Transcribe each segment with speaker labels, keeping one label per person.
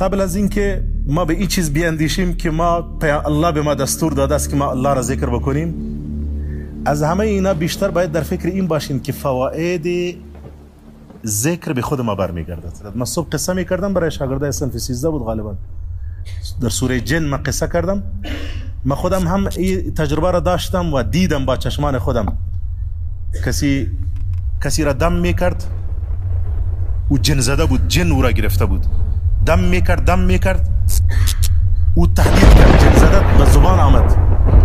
Speaker 1: قبل از اینکه ما به این چیز بیاندیشیم که ما الله به ما دستور داده است که ما الله را ذکر بکنیم از همه اینا بیشتر باید در فکر این باشیم که فواید ذکر به خود ما برمیگردد. من صبح قصه می کردم برای شاگرده صنف 13 بود غالبا. در سوره جن من قصه کردم. من خودم هم این تجربه را داشتم و دیدم با چشمان خودم. کسی کسی را دم می‌کرد. او جن زده بود جن او را گرفته بود. دم می‌کرد دم می‌کرد. او تهدید کرد جن زده به زبان آمد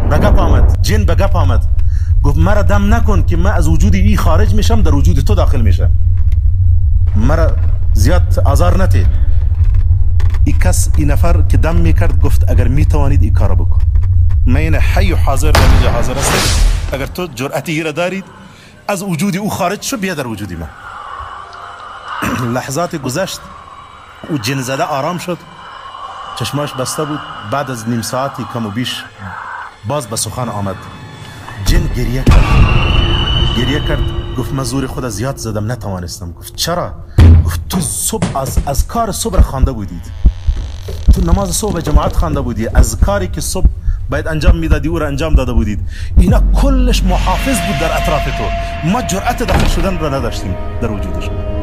Speaker 1: به گپ آمد جن به گپ آمد. گفت مرا دم نکن که من از وجود ای خارج میشم در وجود تو داخل میشم. مرا زیاد آزار نتی ای کس ای نفر که دم می‌کرد گفت اگر می‌توانید ای کارو بکن. من این حی و حاضر در اینجا حاضر هستم. اگر تو جرأتی را دارید از وجود او خارج شو بیا در وجودی من. لحظات گذشت. او جن زده آرام شد. چشماش بسته بود. بعد از نیم ساعتی کم و بیش باز به سخن آمد. جن گریه کرد. گریه کرد. گفت من زور خود زیاد زدم. نتوانستم. گفت چرا؟ گفت تو صبح از, از کار صبح خانده بودید. تو نماز صبح جماعت خانده بودی. از کاری که صبح باید انجام می‌دادی او را انجام داده بودید. اینا کلش محافظ بود در اطراف تو. ما جرأت داخل شدن را نداشتیم. در وجود شما